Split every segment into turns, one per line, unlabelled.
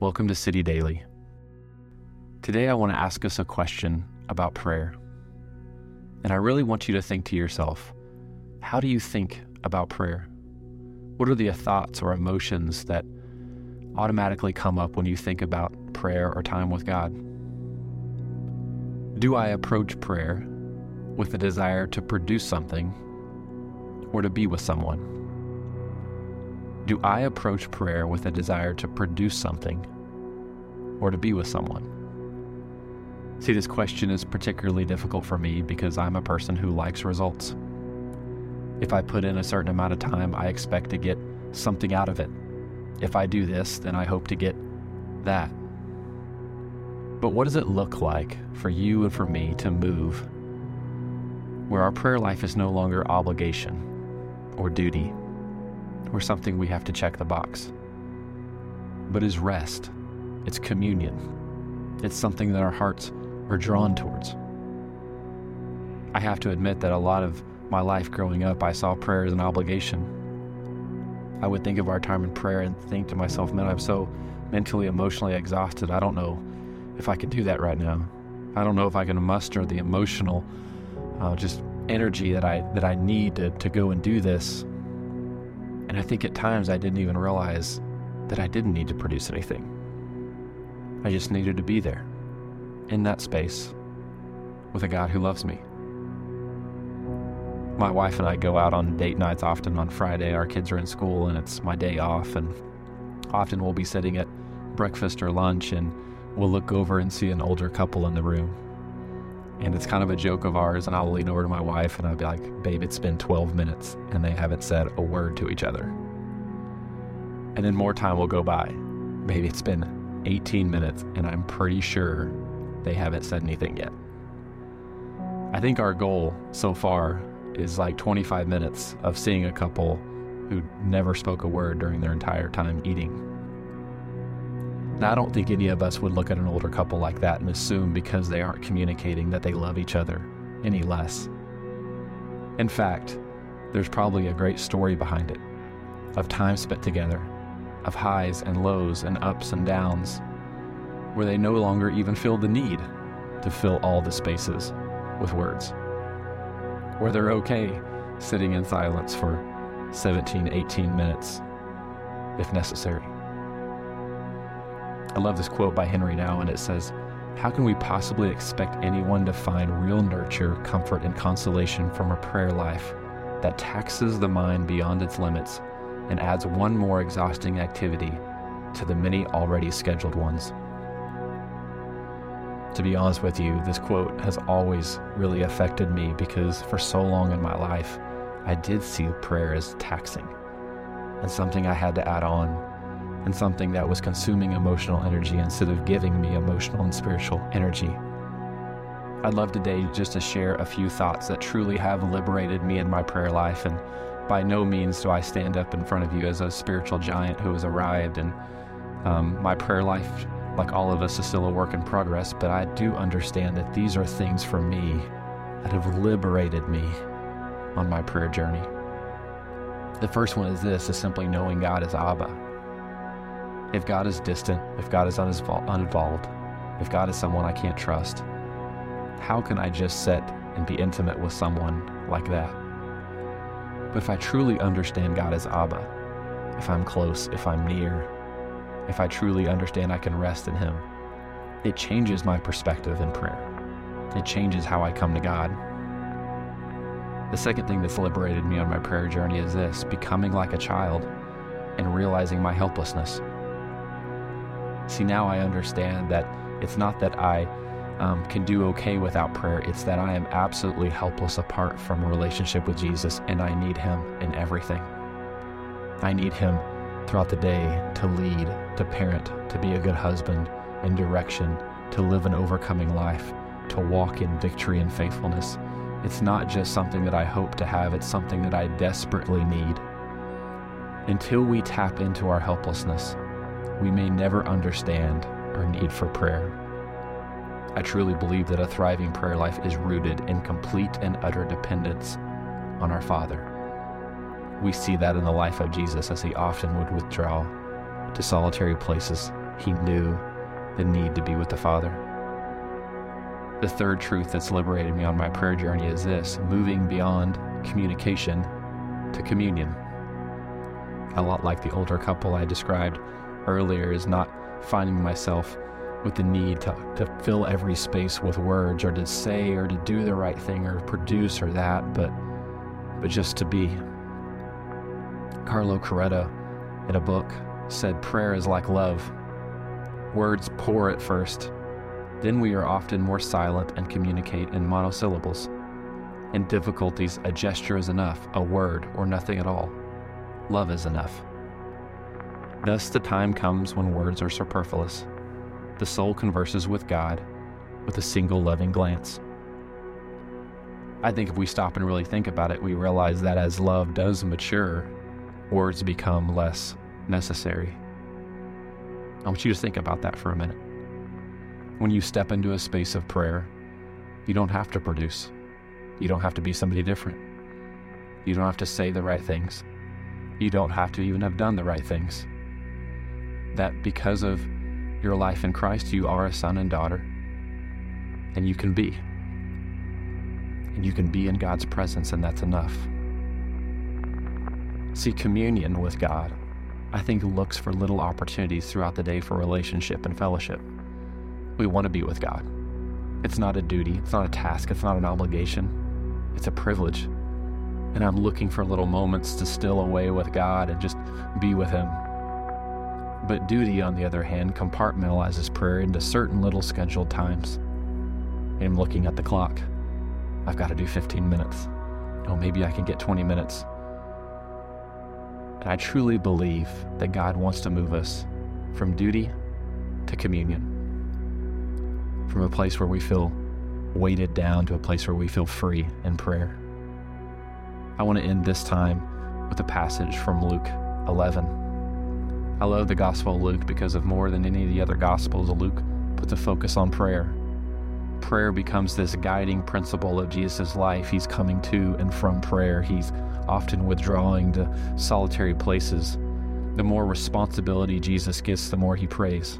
Welcome to City Daily. Today, I want to ask us a question about prayer. And I really want you to think to yourself how do you think about prayer? What are the thoughts or emotions that automatically come up when you think about prayer or time with God? Do I approach prayer with a desire to produce something or to be with someone? Do I approach prayer with a desire to produce something or to be with someone? See, this question is particularly difficult for me because I'm a person who likes results. If I put in a certain amount of time, I expect to get something out of it. If I do this, then I hope to get that. But what does it look like for you and for me to move where our prayer life is no longer obligation or duty or something we have to check the box, but is rest, it's communion, it's something that our hearts are drawn towards? I have to admit that a lot of my life growing up, I saw prayer as an obligation. I would think of our time in prayer and think to myself, man, I'm so mentally, emotionally exhausted. I don't know if I can do that right now. I don't know if I can muster the emotional, uh, just energy that I that I need to, to go and do this. And I think at times I didn't even realize that I didn't need to produce anything. I just needed to be there, in that space, with a God who loves me. My wife and I go out on date nights often on Friday. Our kids are in school and it's my day off, and often we'll be sitting at breakfast or lunch and we'll look over and see an older couple in the room. And it's kind of a joke of ours, and I'll lean over to my wife and I'll be like, Babe, it's been 12 minutes and they haven't said a word to each other. And then more time will go by. Maybe it's been 18 minutes and I'm pretty sure they haven't said anything yet. I think our goal so far is like 25 minutes of seeing a couple who never spoke a word during their entire time eating. I don't think any of us would look at an older couple like that and assume because they aren't communicating that they love each other any less. In fact, there's probably a great story behind it of time spent together, of highs and lows and ups and downs, where they no longer even feel the need to fill all the spaces with words, where they're okay sitting in silence for 17, 18 minutes if necessary. I love this quote by Henri Nouwen, and it says, How can we possibly expect anyone to find real nurture, comfort, and consolation from a prayer life that taxes the mind beyond its limits and adds one more exhausting activity to the many already scheduled ones? To be honest with you, this quote has always really affected me because for so long in my life, I did see prayer as taxing and something I had to add on and something that was consuming emotional energy instead of giving me emotional and spiritual energy. I'd love today just to share a few thoughts that truly have liberated me in my prayer life. And by no means do I stand up in front of you as a spiritual giant who has arrived. And um, my prayer life, like all of us, is still a work in progress. But I do understand that these are things for me that have liberated me on my prayer journey. The first one is this is simply knowing God as Abba. If God is distant, if God is uninvolved, if God is someone I can't trust, how can I just sit and be intimate with someone like that? But if I truly understand God as Abba, if I'm close, if I'm near, if I truly understand I can rest in Him, it changes my perspective in prayer. It changes how I come to God. The second thing that's liberated me on my prayer journey is this becoming like a child and realizing my helplessness. See, now I understand that it's not that I um, can do okay without prayer, it's that I am absolutely helpless apart from a relationship with Jesus, and I need Him in everything. I need Him throughout the day to lead, to parent, to be a good husband, in direction, to live an overcoming life, to walk in victory and faithfulness. It's not just something that I hope to have, it's something that I desperately need. Until we tap into our helplessness, we may never understand our need for prayer. I truly believe that a thriving prayer life is rooted in complete and utter dependence on our Father. We see that in the life of Jesus as he often would withdraw to solitary places. he knew the need to be with the Father. The third truth that's liberated me on my prayer journey is this moving beyond communication to communion. A lot like the older couple I described earlier, is not finding myself with the need to, to fill every space with words or to say or to do the right thing or produce or that, but but just to be. Carlo Carretto, in a book, said prayer is like love. Words pour at first, then we are often more silent and communicate in monosyllables. In difficulties, a gesture is enough, a word, or nothing at all. Love is enough. Thus, the time comes when words are superfluous. The soul converses with God with a single loving glance. I think if we stop and really think about it, we realize that as love does mature, words become less necessary. I want you to think about that for a minute. When you step into a space of prayer, you don't have to produce. You don't have to be somebody different. You don't have to say the right things. You don't have to even have done the right things. That because of your life in Christ, you are a son and daughter, and you can be. And you can be in God's presence, and that's enough. See, communion with God, I think, looks for little opportunities throughout the day for relationship and fellowship. We want to be with God. It's not a duty, it's not a task, it's not an obligation, it's a privilege. And I'm looking for little moments to still away with God and just be with Him. But duty, on the other hand, compartmentalizes prayer into certain little scheduled times. I'm looking at the clock. I've got to do 15 minutes. Oh, maybe I can get 20 minutes. And I truly believe that God wants to move us from duty to communion, from a place where we feel weighted down to a place where we feel free in prayer. I want to end this time with a passage from Luke 11. I love the Gospel of Luke because of more than any of the other Gospels, Luke puts a focus on prayer prayer becomes this guiding principle of Jesus' life. He's coming to and from prayer. He's often withdrawing to solitary places. The more responsibility Jesus gets, the more he prays.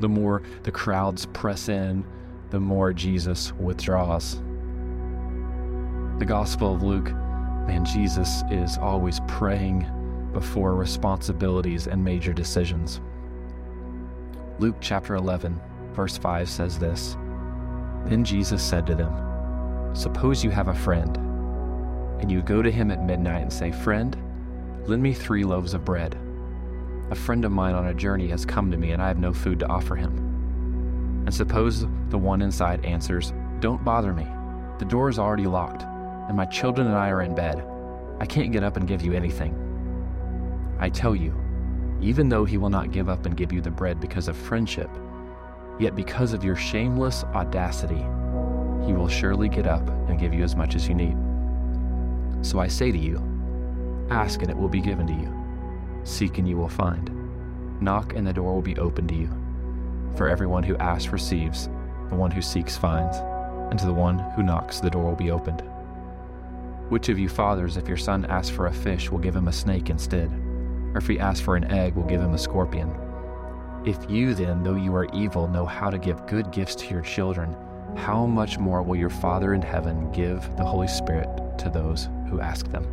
The more the crowds press in, the more Jesus withdraws. The Gospel of Luke, man, Jesus is always praying before responsibilities and major decisions. Luke chapter 11, verse 5 says this then Jesus said to them, Suppose you have a friend, and you go to him at midnight and say, Friend, lend me three loaves of bread. A friend of mine on a journey has come to me, and I have no food to offer him. And suppose the one inside answers, Don't bother me. The door is already locked, and my children and I are in bed. I can't get up and give you anything. I tell you, even though he will not give up and give you the bread because of friendship, Yet because of your shameless audacity, he will surely get up and give you as much as you need. So I say to you, ask and it will be given to you. Seek and you will find. Knock and the door will be opened to you. For everyone who asks receives, the one who seeks finds, and to the one who knocks the door will be opened. Which of you fathers, if your son asks for a fish, will give him a snake instead? Or if he asks for an egg, we'll give him a scorpion? If you then, though you are evil, know how to give good gifts to your children, how much more will your Father in heaven give the Holy Spirit to those who ask them?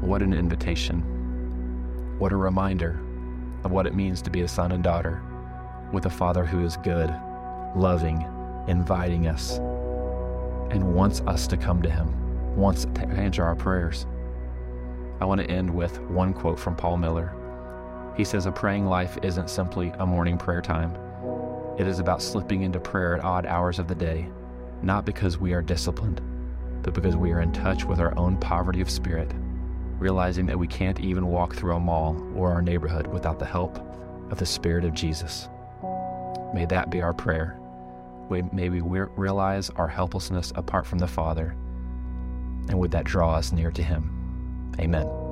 What an invitation. What a reminder of what it means to be a son and daughter with a Father who is good, loving, inviting us, and wants us to come to Him, wants to answer our prayers. I want to end with one quote from Paul Miller. He says a praying life isn't simply a morning prayer time. It is about slipping into prayer at odd hours of the day, not because we are disciplined, but because we are in touch with our own poverty of spirit, realizing that we can't even walk through a mall or our neighborhood without the help of the Spirit of Jesus. May that be our prayer. May we realize our helplessness apart from the Father, and would that draw us near to Him. Amen.